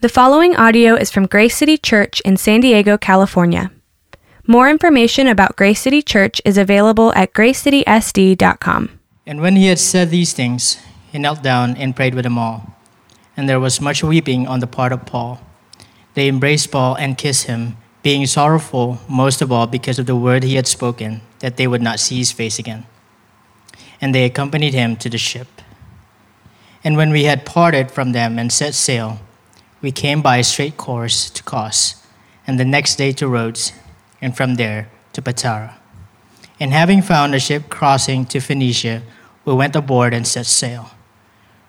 The following audio is from Grace City Church in San Diego, California. More information about Grace City Church is available at gracecitysd.com. And when he had said these things, he knelt down and prayed with them all. And there was much weeping on the part of Paul. They embraced Paul and kissed him, being sorrowful most of all because of the word he had spoken, that they would not see his face again. And they accompanied him to the ship. And when we had parted from them and set sail, we came by a straight course to Kos, and the next day to Rhodes, and from there to Patara. And having found a ship crossing to Phoenicia, we went aboard and set sail.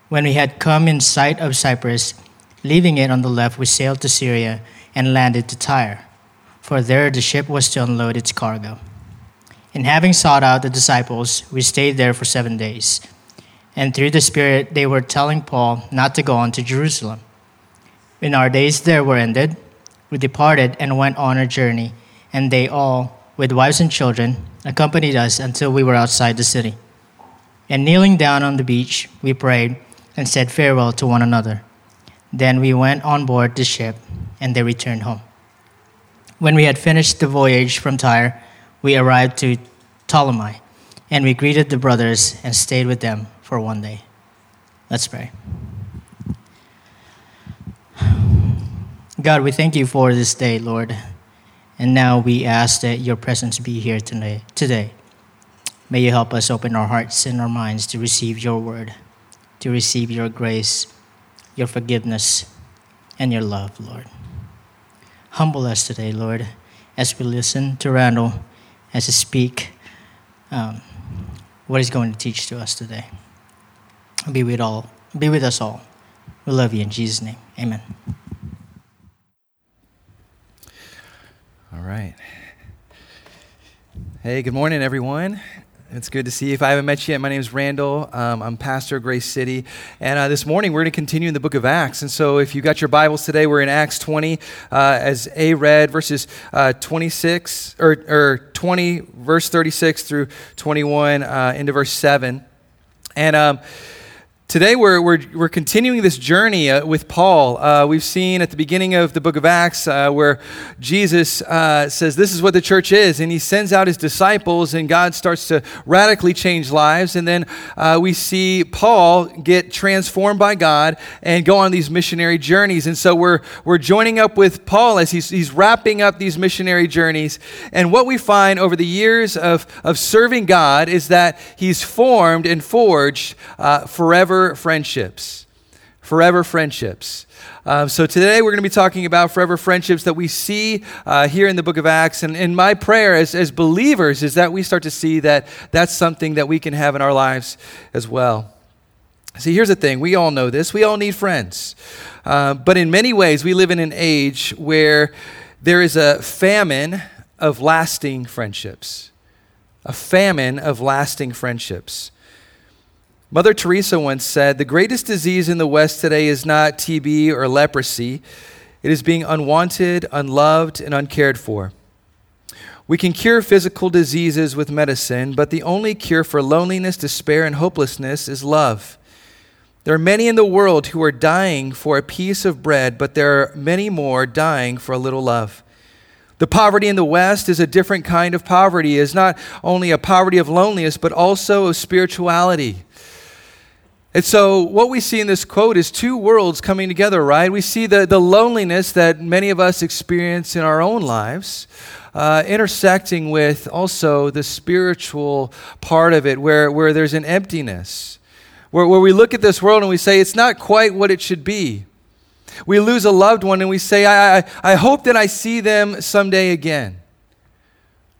When we had come in sight of Cyprus, leaving it on the left, we sailed to Syria and landed to Tyre, for there the ship was to unload its cargo. And having sought out the disciples, we stayed there for seven days. And through the Spirit, they were telling Paul not to go on to Jerusalem. When our days there were ended, we departed and went on our journey, and they all, with wives and children, accompanied us until we were outside the city. And kneeling down on the beach, we prayed and said farewell to one another. Then we went on board the ship, and they returned home. When we had finished the voyage from Tyre, we arrived to Ptolemy, and we greeted the brothers and stayed with them for one day. Let's pray. God, we thank you for this day, Lord. And now we ask that your presence be here today. May you help us open our hearts and our minds to receive your word, to receive your grace, your forgiveness, and your love, Lord. Humble us today, Lord, as we listen to Randall as he speak um, what he's going to teach to us today. Be with all. Be with us all. We love you in Jesus' name. Amen. All right. Hey, good morning, everyone. It's good to see you. If I haven't met you yet, my name is Randall. Um, I'm pastor of Grace City. And uh, this morning, we're going to continue in the book of Acts. And so, if you got your Bibles today, we're in Acts 20, uh, as A read, verses uh, 26, or, or 20, verse 36 through 21, uh, into verse 7. And um, Today, we're, we're, we're continuing this journey uh, with Paul. Uh, we've seen at the beginning of the book of Acts uh, where Jesus uh, says, This is what the church is. And he sends out his disciples, and God starts to radically change lives. And then uh, we see Paul get transformed by God and go on these missionary journeys. And so we're, we're joining up with Paul as he's, he's wrapping up these missionary journeys. And what we find over the years of, of serving God is that he's formed and forged uh, forever forever friendships. Forever friendships. Uh, so today we're going to be talking about forever friendships that we see uh, here in the book of Acts. And, and my prayer as, as believers is that we start to see that that's something that we can have in our lives as well. See, here's the thing we all know this. We all need friends. Uh, but in many ways, we live in an age where there is a famine of lasting friendships. A famine of lasting friendships. Mother Teresa once said, The greatest disease in the West today is not TB or leprosy, it is being unwanted, unloved, and uncared for. We can cure physical diseases with medicine, but the only cure for loneliness, despair, and hopelessness is love. There are many in the world who are dying for a piece of bread, but there are many more dying for a little love. The poverty in the West is a different kind of poverty. It is not only a poverty of loneliness, but also of spirituality. And so, what we see in this quote is two worlds coming together, right? We see the, the loneliness that many of us experience in our own lives, uh, intersecting with also the spiritual part of it, where, where there's an emptiness, where, where we look at this world and we say, it's not quite what it should be. We lose a loved one and we say, I, I, I hope that I see them someday again.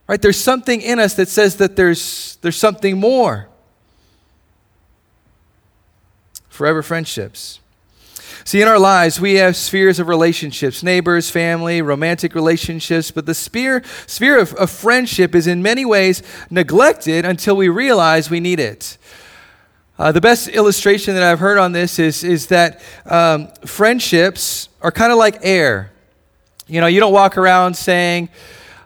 Right? There's something in us that says that there's, there's something more. Forever friendships. See, in our lives, we have spheres of relationships neighbors, family, romantic relationships, but the sphere, sphere of, of friendship is in many ways neglected until we realize we need it. Uh, the best illustration that I've heard on this is, is that um, friendships are kind of like air. You know, you don't walk around saying,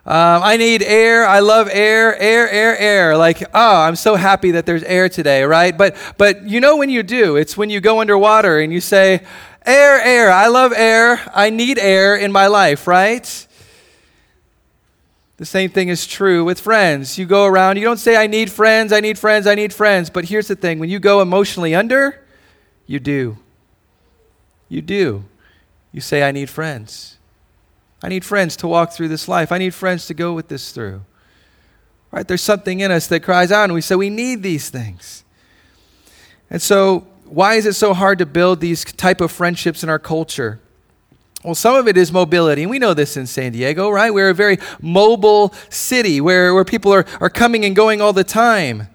um, I need air. I love air, air, air, air. Like, oh, I'm so happy that there's air today, right? But, but you know when you do, it's when you go underwater and you say, Air, air. I love air. I need air in my life, right? The same thing is true with friends. You go around, you don't say, I need friends, I need friends, I need friends. But here's the thing when you go emotionally under, you do. You do. You say, I need friends. I need friends to walk through this life. I need friends to go with this through. Right? There's something in us that cries out, and we say, we need these things. And so, why is it so hard to build these type of friendships in our culture? Well, some of it is mobility, and we know this in San Diego, right? We're a very mobile city where, where people are, are coming and going all the time.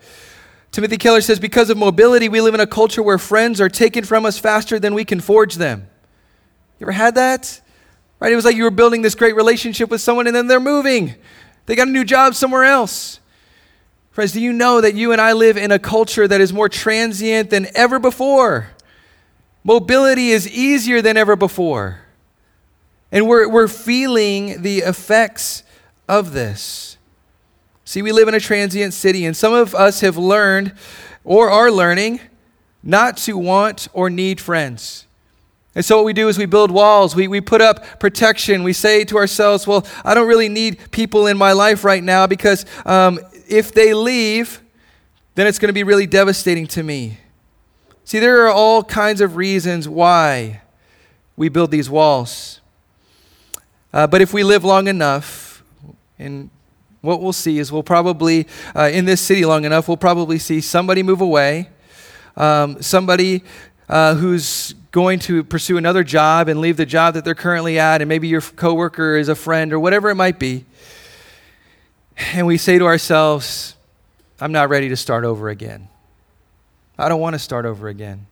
Timothy Keller says, because of mobility, we live in a culture where friends are taken from us faster than we can forge them. You ever had that? Right? It was like you were building this great relationship with someone and then they're moving. They got a new job somewhere else. Friends, do you know that you and I live in a culture that is more transient than ever before? Mobility is easier than ever before. And we're, we're feeling the effects of this. See, we live in a transient city, and some of us have learned or are learning not to want or need friends. And so, what we do is we build walls, we, we put up protection. We say to ourselves, Well, I don't really need people in my life right now because um, if they leave, then it's going to be really devastating to me. See, there are all kinds of reasons why we build these walls. Uh, but if we live long enough, and what we'll see is we'll probably, uh, in this city long enough, we'll probably see somebody move away, um, somebody uh, who's going to pursue another job and leave the job that they're currently at, and maybe your coworker is a friend or whatever it might be. And we say to ourselves, I'm not ready to start over again. I don't want to start over again.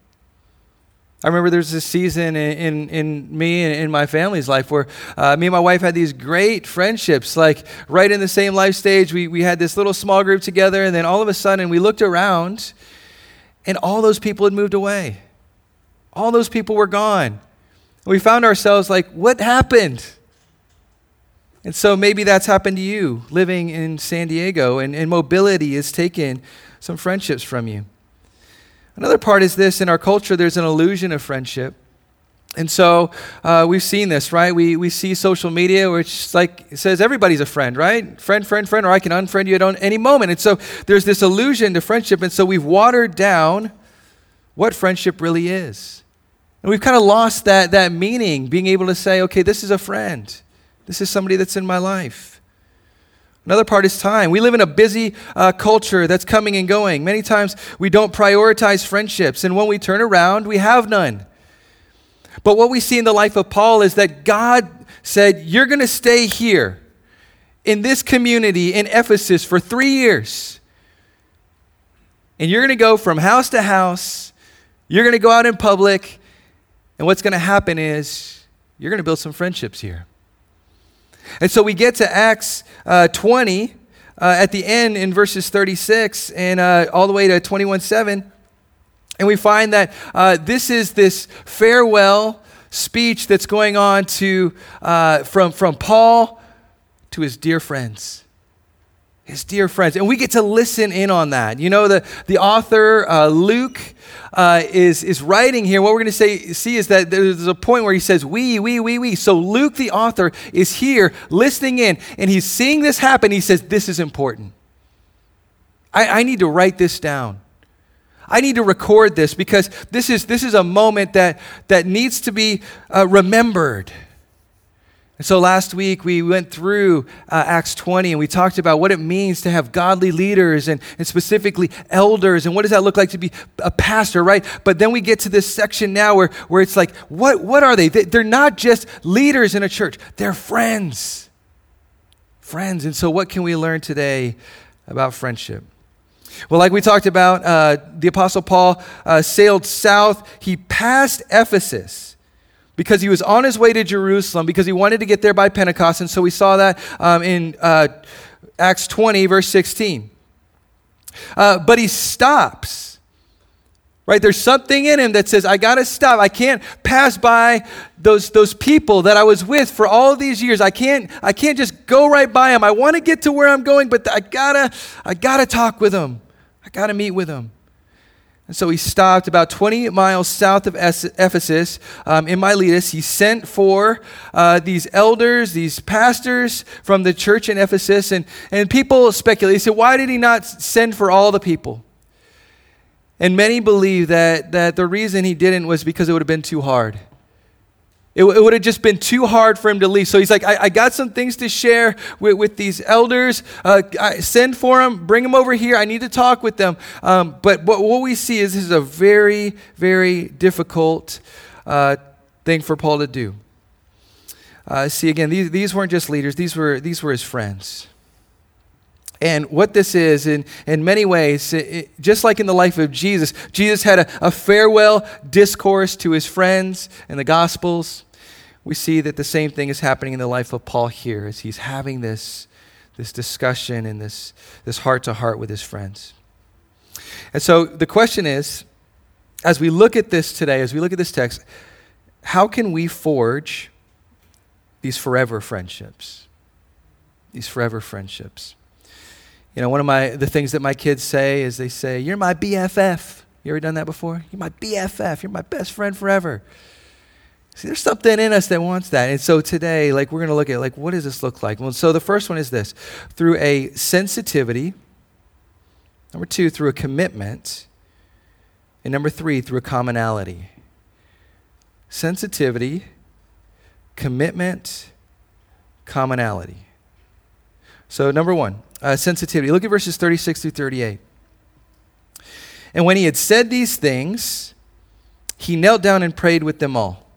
I remember there's this season in, in, in me and in my family's life where uh, me and my wife had these great friendships, like right in the same life stage. We, we had this little small group together, and then all of a sudden we looked around, and all those people had moved away. All those people were gone. We found ourselves like, what happened? And so maybe that's happened to you living in San Diego, and, and mobility has taken some friendships from you. Another part is this in our culture, there's an illusion of friendship. And so uh, we've seen this, right? We, we see social media, which like says everybody's a friend, right? Friend, friend, friend, or I can unfriend you at any moment. And so there's this illusion to friendship. And so we've watered down what friendship really is. And we've kind of lost that, that meaning, being able to say, okay, this is a friend. This is somebody that's in my life. Another part is time. We live in a busy uh, culture that's coming and going. Many times we don't prioritize friendships, and when we turn around, we have none. But what we see in the life of Paul is that God said, You're going to stay here in this community in Ephesus for three years. And you're going to go from house to house. You're going to go out in public. And what's going to happen is you're going to build some friendships here. And so we get to Acts uh, 20 uh, at the end in verses 36 and uh, all the way to 21 7. And we find that uh, this is this farewell speech that's going on to, uh, from, from Paul to his dear friends his dear friends. And we get to listen in on that. You know, the, the author, uh, Luke, uh, is, is writing here. What we're going to see is that there's a point where he says, we, we, we, we. So Luke, the author, is here listening in, and he's seeing this happen. He says, This is important. I, I need to write this down. I need to record this because this is, this is a moment that, that needs to be uh, remembered. And so last week we went through uh, Acts 20 and we talked about what it means to have godly leaders and, and specifically elders and what does that look like to be a pastor, right? But then we get to this section now where, where it's like, what, what are they? They're not just leaders in a church, they're friends. Friends. And so what can we learn today about friendship? Well, like we talked about, uh, the Apostle Paul uh, sailed south. He passed Ephesus because he was on his way to Jerusalem because he wanted to get there by Pentecost. And so we saw that um, in uh, Acts 20, verse 16. Uh, but he stops. Right? There's something in him that says, I got to stop. I can't pass by those, those people that I was with for all these years. I can't, I can't just go right by them. I want to get to where I'm going, but I got to I gotta talk with them. I got to meet with them. And so he stopped about 20 miles south of Ephesus um, in Miletus. He sent for uh, these elders, these pastors from the church in Ephesus. And, and people speculate. They said, why did he not send for all the people? And many believe that, that the reason he didn't was because it would have been too hard. It, it would have just been too hard for him to leave. So he's like, I, I got some things to share with, with these elders. Uh, send for them, bring them over here. I need to talk with them. Um, but, but what we see is this is a very, very difficult uh, thing for Paul to do. Uh, see, again, these, these weren't just leaders, these were, these were his friends. And what this is, in, in many ways, it, it, just like in the life of Jesus, Jesus had a, a farewell discourse to his friends in the Gospels we see that the same thing is happening in the life of Paul here as he's having this, this discussion and this, heart to heart with his friends. And so the question is as we look at this today, as we look at this text, how can we forge these forever friendships? These forever friendships. You know, one of my the things that my kids say is they say, "You're my BFF." You ever done that before? You're my BFF. You're my best friend forever. See, there's something in us that wants that. And so today, like, we're going to look at, like, what does this look like? Well, so the first one is this through a sensitivity, number two, through a commitment, and number three, through a commonality. Sensitivity, commitment, commonality. So, number one, uh, sensitivity. Look at verses 36 through 38. And when he had said these things, he knelt down and prayed with them all.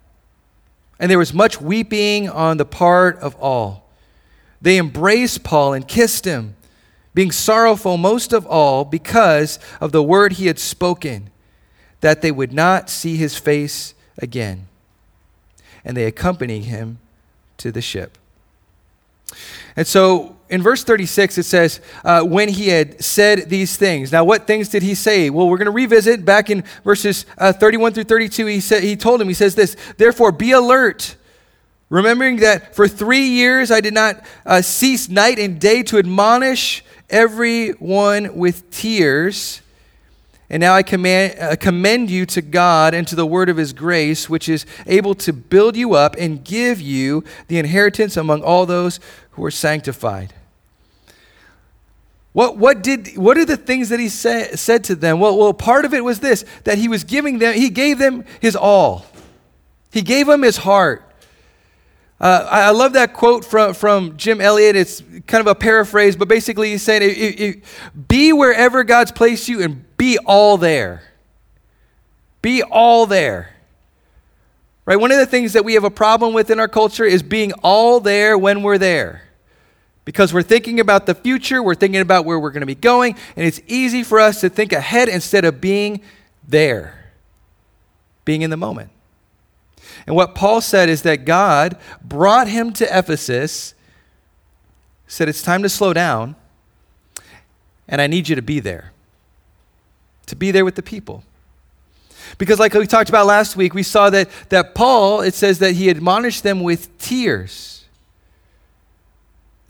And there was much weeping on the part of all. They embraced Paul and kissed him, being sorrowful most of all because of the word he had spoken, that they would not see his face again. And they accompanied him to the ship. And so in verse 36, it says, uh, when he had said these things. Now, what things did he say? Well, we're going to revisit back in verses uh, 31 through 32. He, said, he told him, he says this, Therefore, be alert, remembering that for three years I did not uh, cease night and day to admonish everyone with tears. And now I command, uh, commend you to God and to the word of his grace, which is able to build you up and give you the inheritance among all those who are sanctified. What, what, did, what are the things that he say, said to them? Well, well, part of it was this that he was giving them, he gave them his all. He gave them his heart. Uh, I, I, love that quote from, from Jim Elliot. It's kind of a paraphrase, but basically he's saying, it, it, it, Be wherever God's placed you and be all there. Be all there. Right? One of the things that we have a problem with in our culture is being all there when we're there. Because we're thinking about the future, we're thinking about where we're going to be going, and it's easy for us to think ahead instead of being there, being in the moment. And what Paul said is that God brought him to Ephesus, said, It's time to slow down, and I need you to be there, to be there with the people. Because, like we talked about last week, we saw that, that Paul, it says that he admonished them with tears.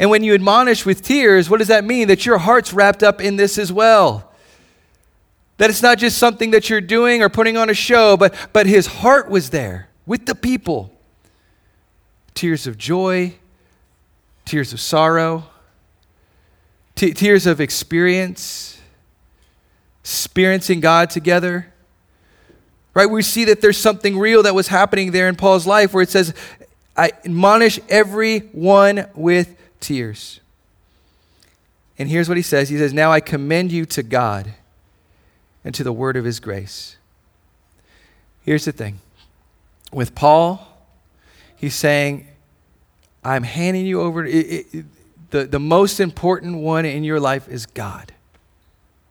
And when you admonish with tears, what does that mean? That your heart's wrapped up in this as well. That it's not just something that you're doing or putting on a show, but, but his heart was there with the people. Tears of joy, tears of sorrow, t- tears of experience, experiencing God together. Right? We see that there's something real that was happening there in Paul's life where it says, I admonish everyone with tears. And here's what he says He says, Now I commend you to God and to the word of his grace. Here's the thing with Paul, he's saying, I'm handing you over. It, it, the, the most important one in your life is God.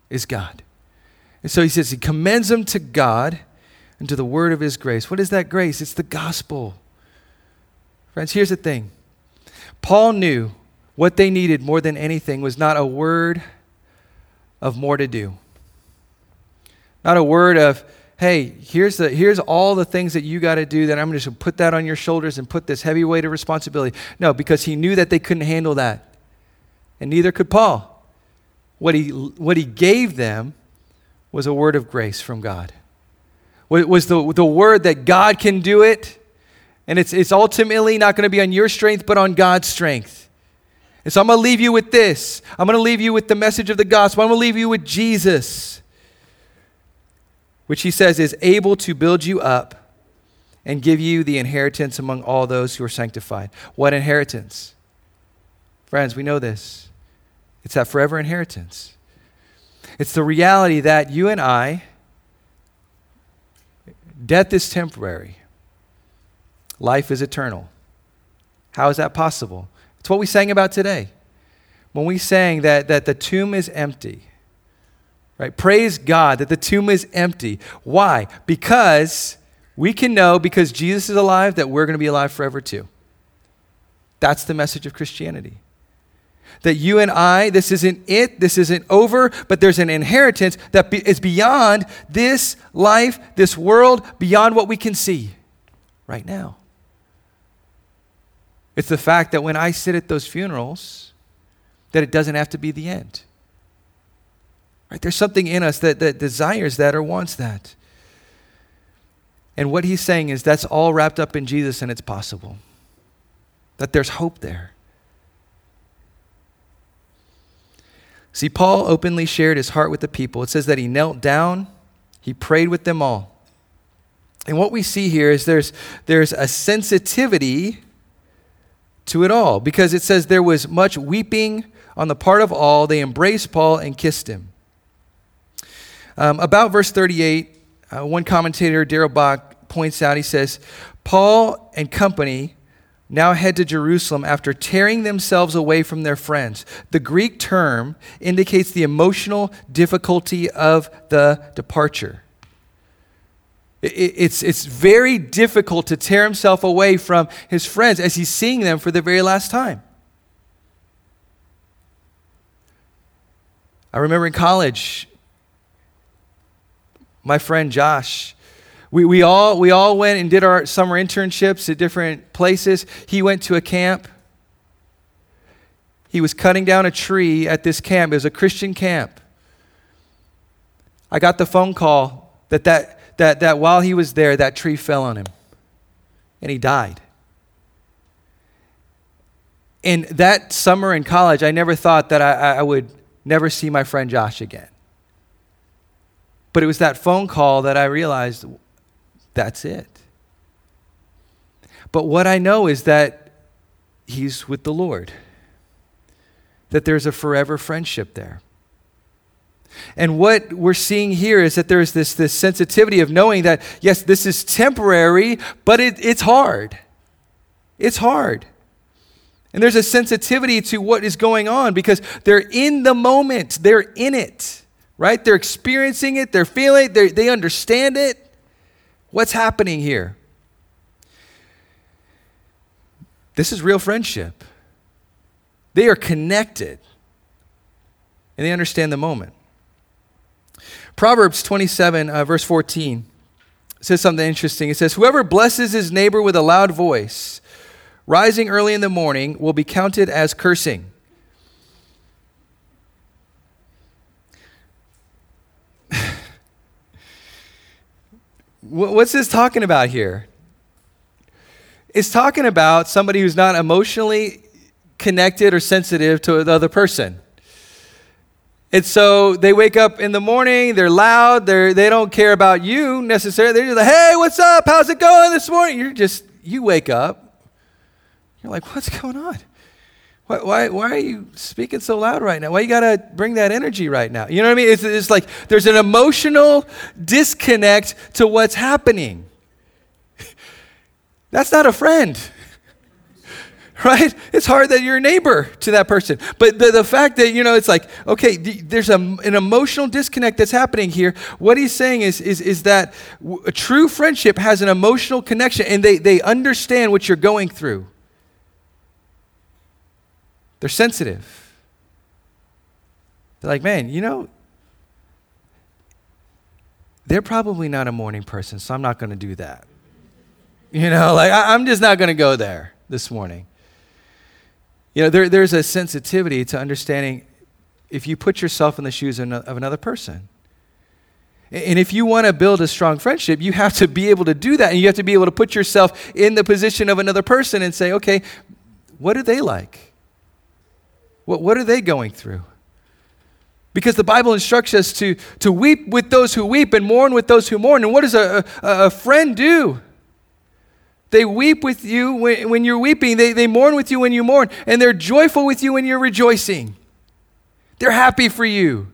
Is God. And so he says he commends him to God and to the word of his grace. What is that grace? It's the gospel. Friends, here's the thing Paul knew what they needed more than anything was not a word of more to do. Not a word of, hey, here's, the, here's all the things that you got to do, that I'm just going to put that on your shoulders and put this heavy weight of responsibility. No, because he knew that they couldn't handle that. And neither could Paul. What he, what he gave them was a word of grace from God. Was the, the word that God can do it, and it's, it's ultimately not going to be on your strength, but on God's strength. And so I'm going to leave you with this. I'm going to leave you with the message of the gospel. I'm going to leave you with Jesus, which he says is able to build you up and give you the inheritance among all those who are sanctified. What inheritance? Friends, we know this. It's that forever inheritance. It's the reality that you and I, death is temporary, life is eternal. How is that possible? It's what we sang about today. When we sang that, that the tomb is empty, right? Praise God that the tomb is empty. Why? Because we can know, because Jesus is alive, that we're going to be alive forever too. That's the message of Christianity. That you and I, this isn't it, this isn't over, but there's an inheritance that be, is beyond this life, this world, beyond what we can see right now. It's the fact that when I sit at those funerals, that it doesn't have to be the end. Right? There's something in us that, that desires that or wants that. And what he's saying is that's all wrapped up in Jesus and it's possible. That there's hope there. See, Paul openly shared his heart with the people. It says that he knelt down, he prayed with them all. And what we see here is there's, there's a sensitivity to it all because it says there was much weeping on the part of all. They embraced Paul and kissed him. Um, about verse 38, uh, one commentator, Darrell Bock, points out, he says, Paul and company now head to Jerusalem after tearing themselves away from their friends. The Greek term indicates the emotional difficulty of the departure. It's, it's very difficult to tear himself away from his friends as he's seeing them for the very last time. I remember in college, my friend Josh, we, we, all, we all went and did our summer internships at different places. He went to a camp. He was cutting down a tree at this camp. It was a Christian camp. I got the phone call that that that, that while he was there, that tree fell on him and he died. In that summer in college, I never thought that I, I would never see my friend Josh again. But it was that phone call that I realized that's it. But what I know is that he's with the Lord, that there's a forever friendship there. And what we're seeing here is that there's this, this sensitivity of knowing that, yes, this is temporary, but it, it's hard. It's hard. And there's a sensitivity to what is going on because they're in the moment, they're in it, right? They're experiencing it, they're feeling it, they understand it. What's happening here? This is real friendship. They are connected and they understand the moment. Proverbs 27, uh, verse 14, says something interesting. It says, Whoever blesses his neighbor with a loud voice, rising early in the morning, will be counted as cursing. What's this talking about here? It's talking about somebody who's not emotionally connected or sensitive to the other person. And so they wake up in the morning, they're loud, they're, they don't care about you necessarily. They're just like, hey, what's up? How's it going this morning? You're just, you wake up, you're like, what's going on? Why, why, why are you speaking so loud right now? Why you got to bring that energy right now? You know what I mean? It's, it's like there's an emotional disconnect to what's happening. That's not a friend right? It's hard that you're a neighbor to that person. But the, the fact that, you know, it's like, okay, there's a, an emotional disconnect that's happening here. What he's saying is, is, is that a true friendship has an emotional connection and they, they understand what you're going through. They're sensitive. They're like, man, you know, they're probably not a morning person, so I'm not going to do that. You know, like, I, I'm just not going to go there this morning. You know, there, there's a sensitivity to understanding if you put yourself in the shoes of another person. And if you want to build a strong friendship, you have to be able to do that. And you have to be able to put yourself in the position of another person and say, okay, what are they like? What, what are they going through? Because the Bible instructs us to, to weep with those who weep and mourn with those who mourn. And what does a, a, a friend do? They weep with you when, when you're weeping, they, they mourn with you when you mourn, and they're joyful with you when you're rejoicing. They're happy for you.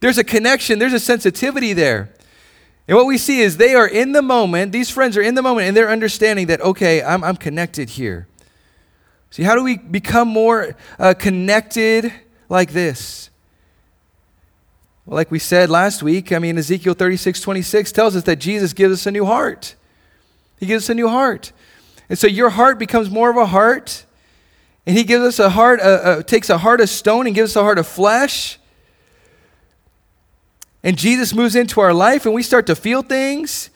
There's a connection, there's a sensitivity there. And what we see is they are in the moment, these friends are in the moment, and they're understanding that, okay, I'm, I'm connected here. See, how do we become more uh, connected like this? Well, like we said last week, I mean, Ezekiel 36 26 tells us that Jesus gives us a new heart. He gives us a new heart. And so your heart becomes more of a heart. And he gives us a heart, takes a heart of stone and gives us a heart of flesh. And Jesus moves into our life and we start to feel things.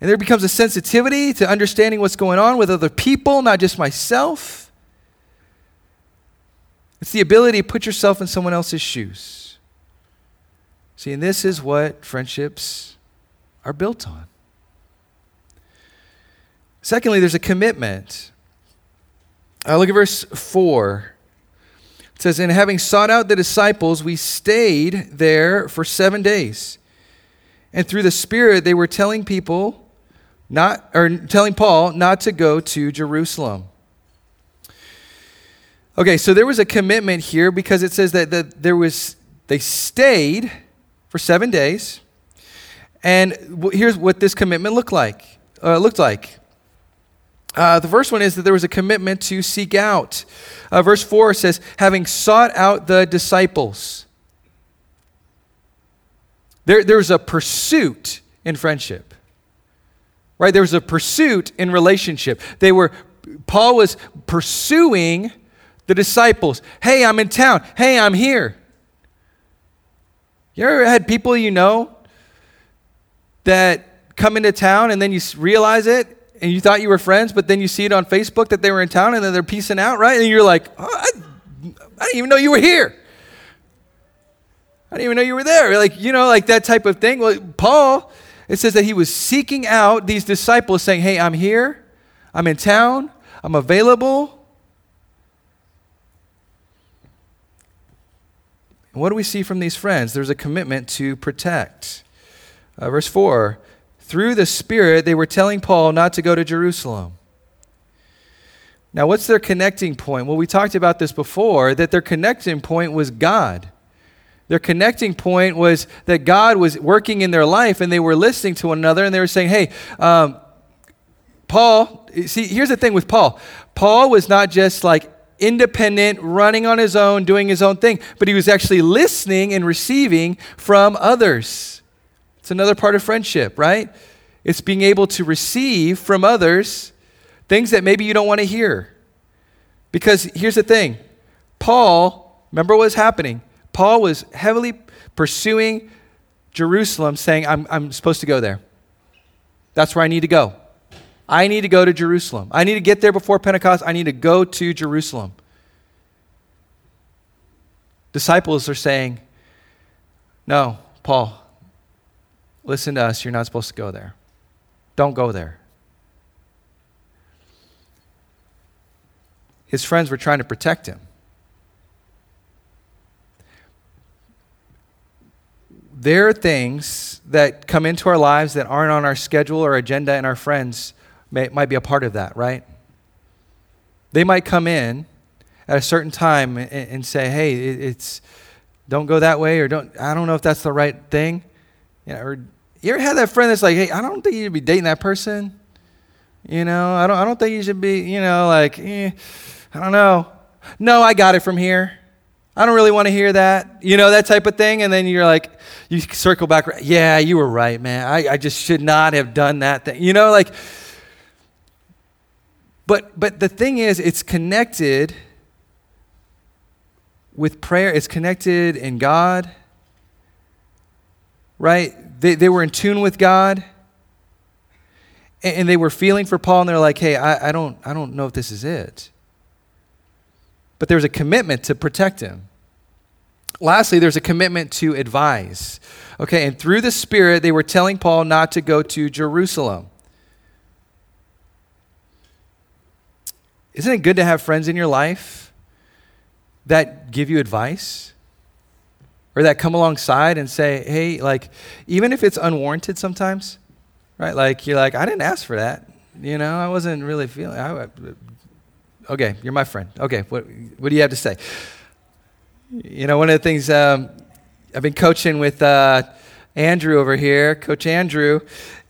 And there becomes a sensitivity to understanding what's going on with other people, not just myself. It's the ability to put yourself in someone else's shoes. See, and this is what friendships are built on. Secondly, there's a commitment. Uh, look at verse 4. It says, And having sought out the disciples, we stayed there for seven days. And through the Spirit, they were telling people, not, or telling Paul not to go to Jerusalem. Okay, so there was a commitment here because it says that, that there was, they stayed for seven days. And here's what this commitment looked like. Uh, looked like. Uh, the first one is that there was a commitment to seek out. Uh, verse 4 says, having sought out the disciples. There, there's a pursuit in friendship, right? There was a pursuit in relationship. They were, Paul was pursuing the disciples. Hey, I'm in town. Hey, I'm here. You ever had people you know that come into town and then you realize it and you thought you were friends, but then you see it on Facebook that they were in town and then they're piecing out, right? And you're like, oh, I, I didn't even know you were here. I didn't even know you were there. Like, you know, like that type of thing. Well, Paul, it says that he was seeking out these disciples, saying, Hey, I'm here. I'm in town. I'm available. And what do we see from these friends? There's a commitment to protect. Uh, verse 4 through the Spirit, they were telling Paul not to go to Jerusalem. Now, what's their connecting point? Well, we talked about this before that their connecting point was God. Their connecting point was that God was working in their life and they were listening to one another and they were saying, hey, um, Paul, see, here's the thing with Paul. Paul was not just like independent, running on his own, doing his own thing, but he was actually listening and receiving from others. It's another part of friendship, right? It's being able to receive from others things that maybe you don't want to hear. Because here's the thing Paul, remember what was happening? Paul was heavily pursuing Jerusalem, saying, I'm, I'm supposed to go there. That's where I need to go. I need to go to Jerusalem. I need to get there before Pentecost. I need to go to Jerusalem. Disciples are saying, No, Paul, listen to us, you're not supposed to go there. Don't go there. His friends were trying to protect him. There are things that come into our lives that aren't on our schedule or agenda, and our friends may, might be a part of that, right? They might come in at a certain time and, and say, hey, it, it's, don't go that way, or don't, I don't know if that's the right thing. You know, or you ever had that friend that's like, hey, I don't think you should be dating that person. You know, I don't, I don't think you should be, you know, like, eh, I don't know. No, I got it from here. I don't really want to hear that. You know, that type of thing. And then you're like, you circle back. Yeah, you were right, man. I, I just should not have done that thing. You know, like, but, but the thing is, it's connected with prayer, it's connected in God, right? They, they were in tune with God. And, they were feeling for Paul, and they're like, hey, I, I, don't, I don't know if this is it. But there was a commitment to protect him. Lastly, there's a commitment to advise. Okay, and through the Spirit, they were telling Paul not to go to Jerusalem. Isn't it good to have friends in your life that give you advice? Or that come alongside and say, hey, like, even if it's unwarranted sometimes, right? Like, you're like, I didn't ask for that. You know, I wasn't really feeling. I, okay, you're my friend. Okay, what, what do you have to say? You know, one of the things um, I've been coaching with uh, Andrew over here, Coach Andrew,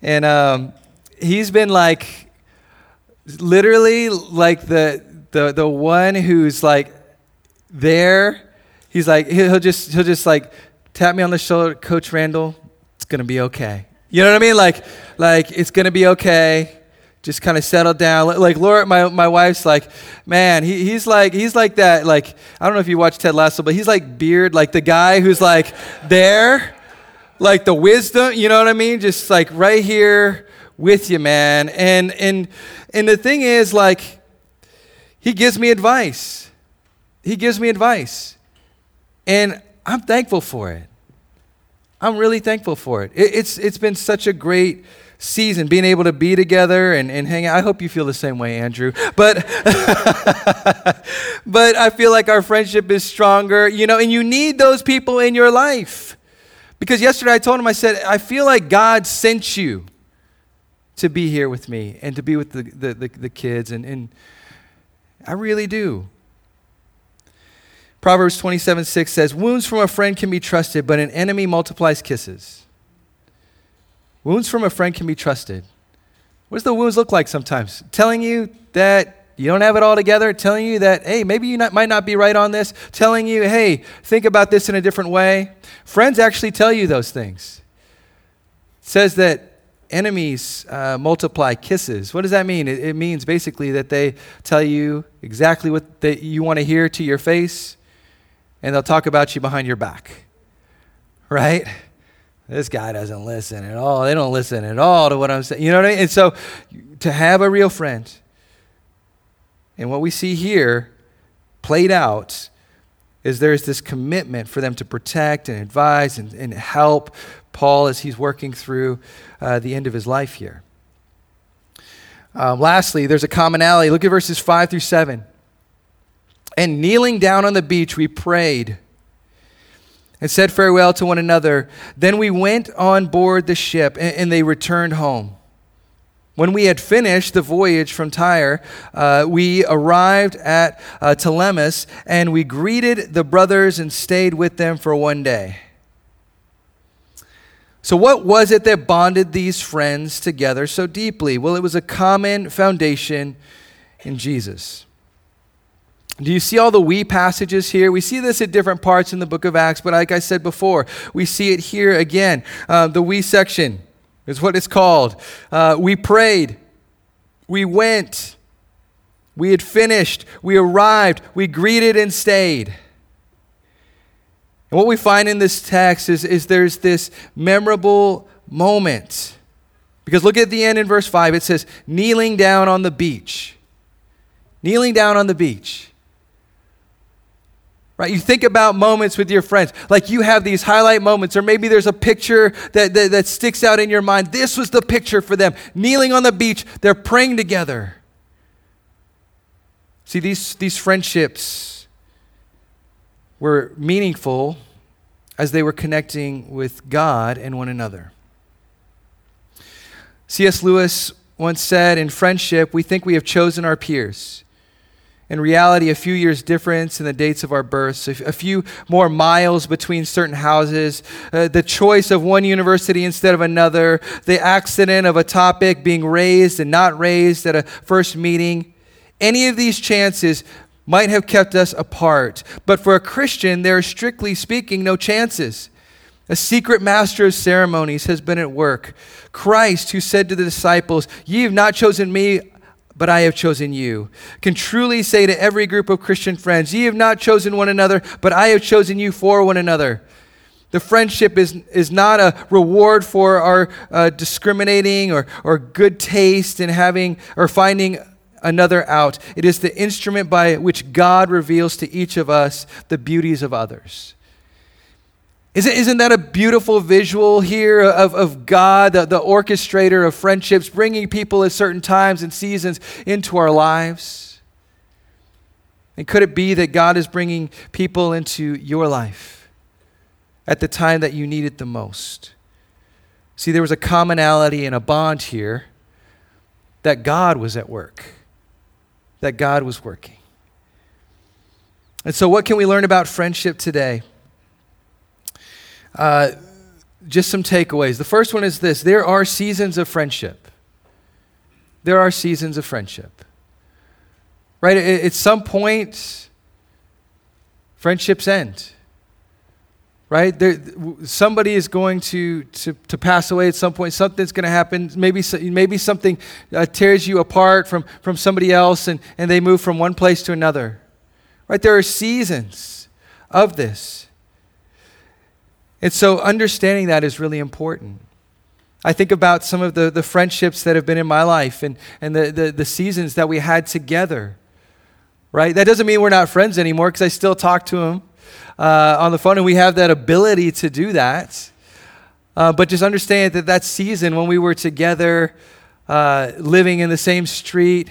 and um, he's been like literally like the the the one who's like there. He's like he'll just he'll just like tap me on the shoulder, Coach Randall. It's gonna be okay. You know what I mean? Like like it's gonna be okay. Just kind of settle down. Like Laura, my, my wife's like, man, he, he's like he's like that. Like I don't know if you watch Ted Lasso, but he's like Beard, like the guy who's like there, like the wisdom. You know what I mean? Just like right here with you, man. And and and the thing is, like, he gives me advice. He gives me advice. And I'm thankful for it. I'm really thankful for it. it it's, it's been such a great season being able to be together and, and hang out. I hope you feel the same way, Andrew. But but I feel like our friendship is stronger, you know, and you need those people in your life. Because yesterday I told him, I said, I feel like God sent you to be here with me and to be with the, the, the, the kids. And, and I really do. Proverbs 27 6 says, Wounds from a friend can be trusted, but an enemy multiplies kisses. Wounds from a friend can be trusted. What does the wounds look like sometimes? Telling you that you don't have it all together, telling you that, hey, maybe you not, might not be right on this, telling you, hey, think about this in a different way. Friends actually tell you those things. It says that enemies uh, multiply kisses. What does that mean? It, it, means basically that they tell you exactly what they, you want to hear to your face, and they'll talk about you behind your back. Right? This guy doesn't listen at all. They don't listen at all to what I'm saying. You know what I mean? And so to have a real friend, and what we see here played out is there's this commitment for them to protect and advise and, and help Paul as he's working through uh, the end of his life here. Um, lastly, there's a commonality. Look at verses 5 through 7. And kneeling down on the beach, we prayed and said farewell to one another. Then we went on board the ship, and, and they returned home. When we had finished the voyage from Tyre, uh, we arrived at uh, Salamis, and we greeted the brothers and stayed with them for one day. So, what was it that bonded these friends together so deeply? Well, it was a common foundation in Jesus. Do you see all the we passages here? We see this at different parts in the book of Acts, but like I said before, we see it here again. Uh, the we section is what it's called. Uh, we prayed, we went, we had finished, we arrived, we greeted and stayed. And what we find in this text is, is there's this memorable moment. Because look at the end in verse 5. It says, kneeling down on the beach. Kneeling down on the beach. Right? You think about moments with your friends. Like you have these highlight moments, or maybe there's a picture that, that, that sticks out in your mind. This was the picture for them. Kneeling on the beach, they're praying together. See, these, these friendships were meaningful as they were connecting with God and one another. C.S. Lewis once said, In friendship, we think we have chosen our peers. In reality, a few years' difference in the dates of our births, a few more miles between certain houses, uh, the choice of one university instead of another, the accident of a topic being raised and not raised at a first meeting. Any of these chances might have kept us apart. But for a Christian, there are strictly speaking no chances. A secret master of ceremonies has been at work. Christ, who said to the disciples, Ye have not chosen me, but I have chosen you, can truly say to every group of Christian friends, Ye have not chosen one another, but I have chosen you for one another. The friendship is, is not a reward for our uh, discriminating or, or good taste in having or finding another out. It is the instrument by which God reveals to each of us the beauties of others. Isn't, isn't that a beautiful visual here of, of God, the, the orchestrator of friendships, bringing people at certain times and seasons into our lives? And could it be that God is bringing people into your life at the time that you need it the most? See, there was a commonality and a bond here that God was at work, that God was working. And so, what can we learn about friendship today? Uh, just some takeaways. The first one is this there are seasons of friendship. There are seasons of friendship. Right? At some point, friendships end. Right? There, somebody is going to, to, to pass away at some point. Something's going to happen. Maybe, maybe something uh, tears you apart from, from somebody else and, and they move from one place to another. Right? There are seasons of this. And so understanding that is really important. I think about some of the, the friendships that have been in my life and, and the, the, the seasons that we had together. Right? That doesn't mean we're not friends anymore because I still talk to them uh, on the phone and we have that ability to do that. Uh, but just understand that that season when we were together, uh, living in the same street,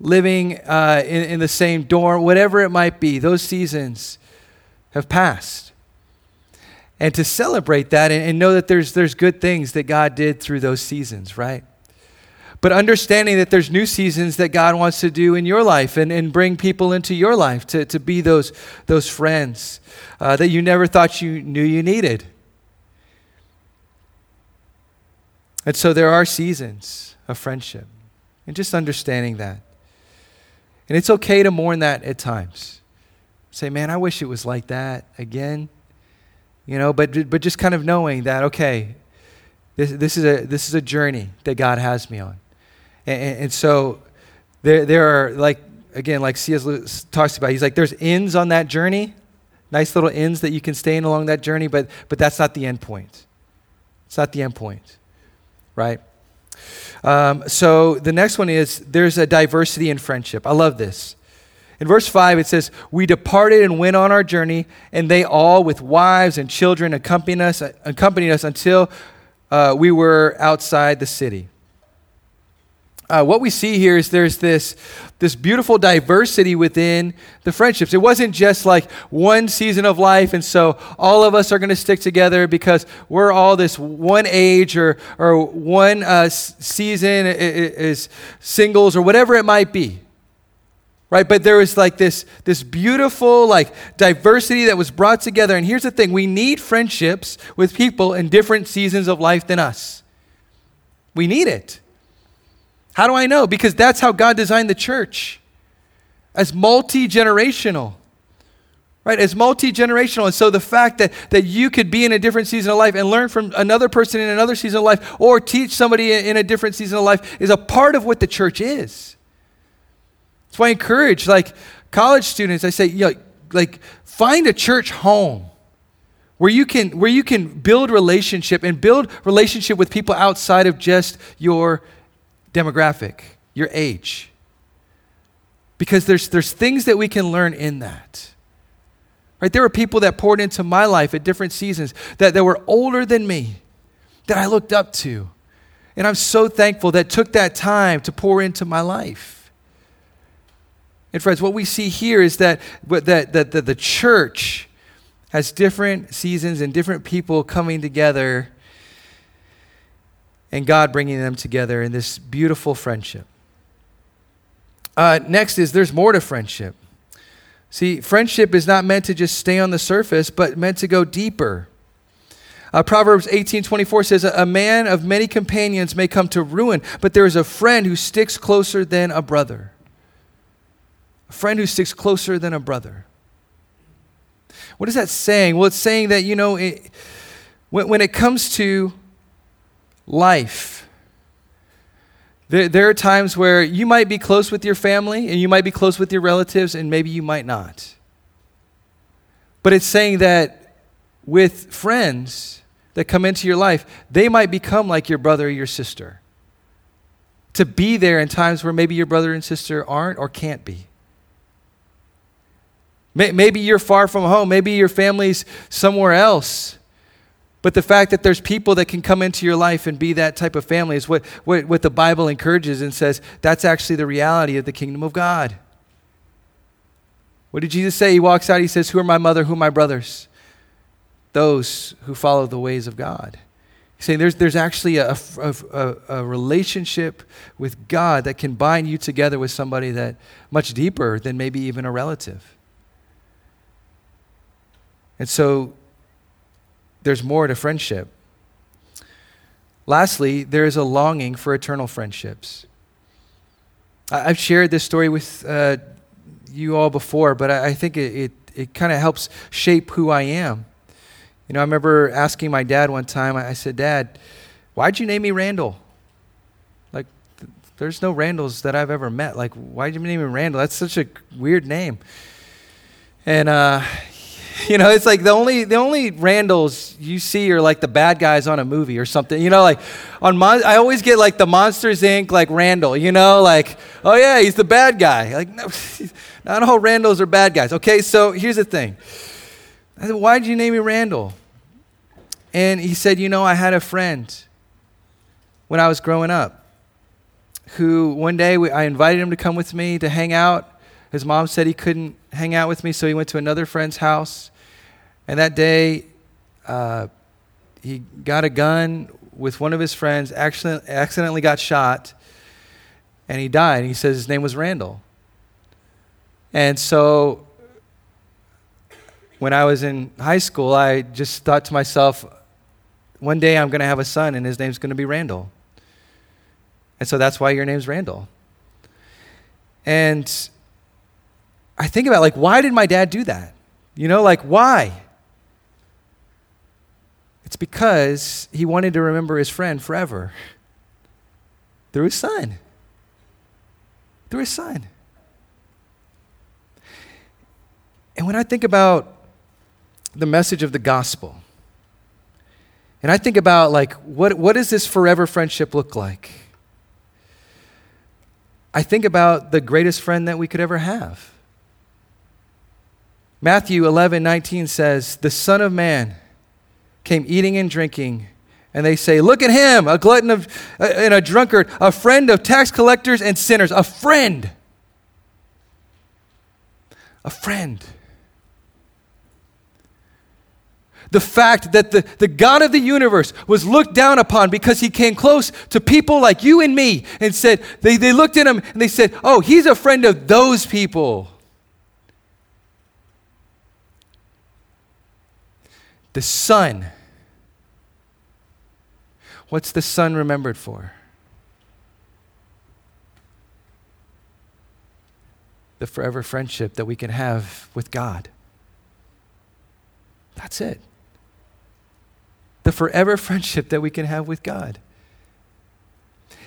living uh, in, in the same dorm, whatever it might be, those seasons have passed. And to celebrate that and, and know that there's, there's good things that God did through those seasons, right? But understanding that there's new seasons that God wants to do in your life and, and bring people into your life to, to be those, those friends uh, that you never thought you knew you needed. And so there are seasons of friendship. And just understanding that. And it's okay to mourn that at times. Say, man, I wish it was like that again. You know, but, but just kind of knowing that, okay, this, this, is, a, this is a journey that God has me on. And, and, so there, there are, like, again, like C.S. Lewis talks about, he's like, there's ends on that journey, nice little ends that you can stay in along that journey, but, but that's not the end point. It's not the end point, right? Um, so the next one is there's a diversity in friendship. I love this. In verse 5, it says, We departed and went on our journey, and they all, with wives and children, accompanied us, accompanied us until uh, we were outside the city uh, what we see here is there's this, this beautiful diversity within the friendships. It wasn't just like one season of life, and so all of us are going to stick together because we're all this one age or, or one uh, season is singles or whatever it might be. Right? But there was like this, this beautiful like diversity that was brought together. And here's the thing we need friendships with people in different seasons of life than us. We need it. How do I know? Because that's how God designed the church as multi generational. Right? As multi generational. And so the fact that, that you could be in a different season of life and learn from another person in another season of life or teach somebody in a different season of life is a part of what the church is. That's why I encourage, like, college students, I say, you know, like, find a church home where you can where you can build relationship and build relationship with people outside of just your demographic, your age. Because there's, there's things that we can learn in that. Right? There were people that poured into my life at different seasons that, that were older than me, that I looked up to. And I'm so thankful that took that time to pour into my life. And friends, what we see here is that, that, that, that the church has different seasons and different people coming together and God bringing them together in this beautiful friendship. Uh, next is there's more to friendship. See, friendship is not meant to just stay on the surface, but meant to go deeper. Uh, Proverbs 18:24 says, "A man of many companions may come to ruin, but there is a friend who sticks closer than a brother." A friend who sticks closer than a brother. What is that saying? Well, it's saying that you know, it, when, when it comes to life. There, there are times where you might be close with your family and you might be close with your relatives, and maybe you might not. But it's saying that with friends that come into your life, they might become like your brother or your sister. To be there in times where maybe your brother and sister aren't or can't be. Maybe you're far from home. Maybe your family's somewhere else. But the fact that there's people that can come into your life and be that type of family is what, what, what the Bible encourages and says that's actually the reality of the kingdom of God. What did Jesus say? He walks out, he says, Who are my mother, who are my brothers? Those who follow the ways of God. He's saying there's, there's actually a, a, a, a, relationship with God that can bind you together with somebody that much deeper than maybe even a relative. And so there's more to friendship. Lastly, there is a longing for eternal friendships. I've shared this story with uh, you all before, but I, think it, it, it kind of helps shape who I am. You know, I remember asking my dad one time, I said, Dad, why'd you name me Randall? Like, th- there's no Randalls that I've ever met. Like, why'd you name me Randall? That's such a weird name. And, uh, you know, it's like the only the only Randalls you see are like the bad guys on a movie or something. You know, like on Mon- I always get like the Monsters Inc. like Randall. You know, like oh yeah, he's the bad guy. Like no, not all Randalls are bad guys. Okay, so here's the thing. I said, Why did you name me Randall? And he said, You know, I had a friend when I was growing up who one day we, I invited him to come with me to hang out. His mom said he couldn't hang out with me, so he went to another friend's house. And that day, uh, he got a gun with one of his friends, accident, accidentally got shot, and he died. He says his name was Randall. And so when I was in high school, I just thought to myself, one day I'm going to have a son and his name's going to be Randall. And so that's why your name's Randall. And I think about like why did my dad do that? You know, like why? It's because he wanted to remember his friend forever. Through his son. Through his son. And when I think about the message of the gospel. And I think about like what what does this forever friendship look like? I think about the greatest friend that we could ever have. Matthew 11, 19 says, The Son of Man came eating and drinking, and they say, Look at him, a glutton of, uh, and a drunkard, a friend of tax collectors and sinners. A friend. A friend the fact that the, the God of the universe was looked down upon because he came close to people like you and me and said, they, they looked at him and they said, Oh, he's a friend of those people. The Son. What's the Son remembered for? The forever friendship that we can have with God. That's it the forever friendship that we can have with God.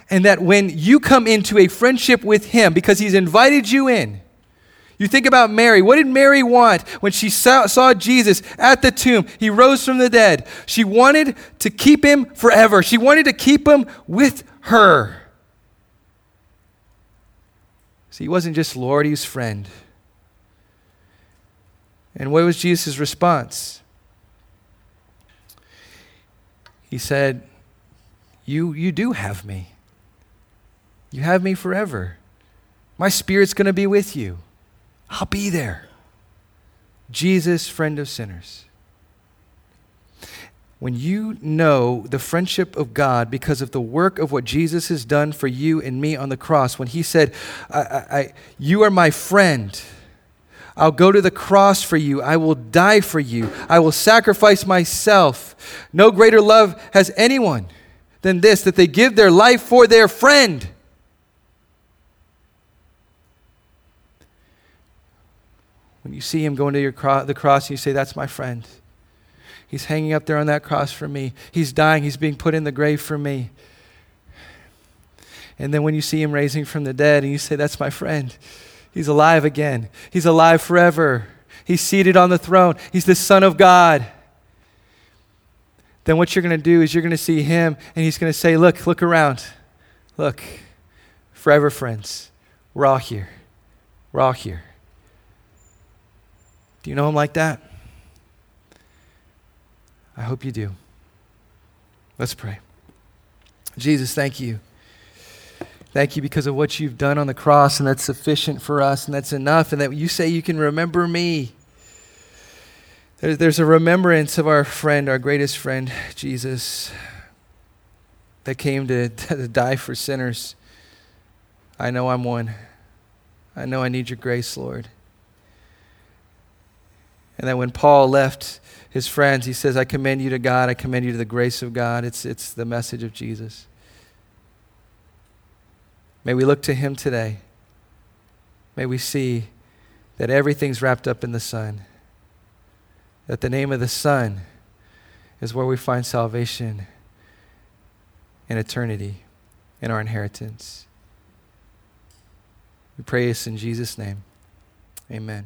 And that when you come into a friendship with Him, because He's invited you in, you think about Mary. What did Mary want when she saw, saw, Jesus at the tomb? He rose from the dead. She wanted to keep him forever. She wanted to keep him with her. See, he wasn't just Lord, he was friend. And what was Jesus' response? He said, You, you do have me. You have me forever. My spirit's going to be with you. I'll be there. Jesus, friend of sinners. When you know the friendship of God because of the work of what Jesus has done for you and me on the cross, when He said, I, I, You are my friend I'll go to the cross for you. I will die for you. I will sacrifice myself. No greater love has anyone than this that they give their life for their friend. When you see him going to cro- the cross, and you say, That's my friend. He's hanging up there on that cross for me. He's dying. He's being put in the grave for me. And then when you see him raising from the dead, and you say, That's my friend. He's alive again. He's alive forever. He's seated on the throne. He's the Son of God. Then what you're going to do is you're going to see him and he's going to say, Look, look around. Look, forever friends. We're all here. We're all here. You know him like that? I hope you do. Let's pray. Jesus, thank you. Thank you because of what you've done on the cross, and that's sufficient for us, and that's enough, and that you say you can remember me. There's, there's a remembrance of our friend, our greatest friend, Jesus, that came to, to die for sinners. I know I'm one. I know I need your grace, Lord. And that when Paul left his friends, he says, I commend you to God, I commend you to the grace of God. It's, it's the message of Jesus. May we look to him today. May we see that everything's wrapped up in the Son, that the name of the Son is where we find salvation and eternity in our inheritance. We pray this in Jesus' name. Amen.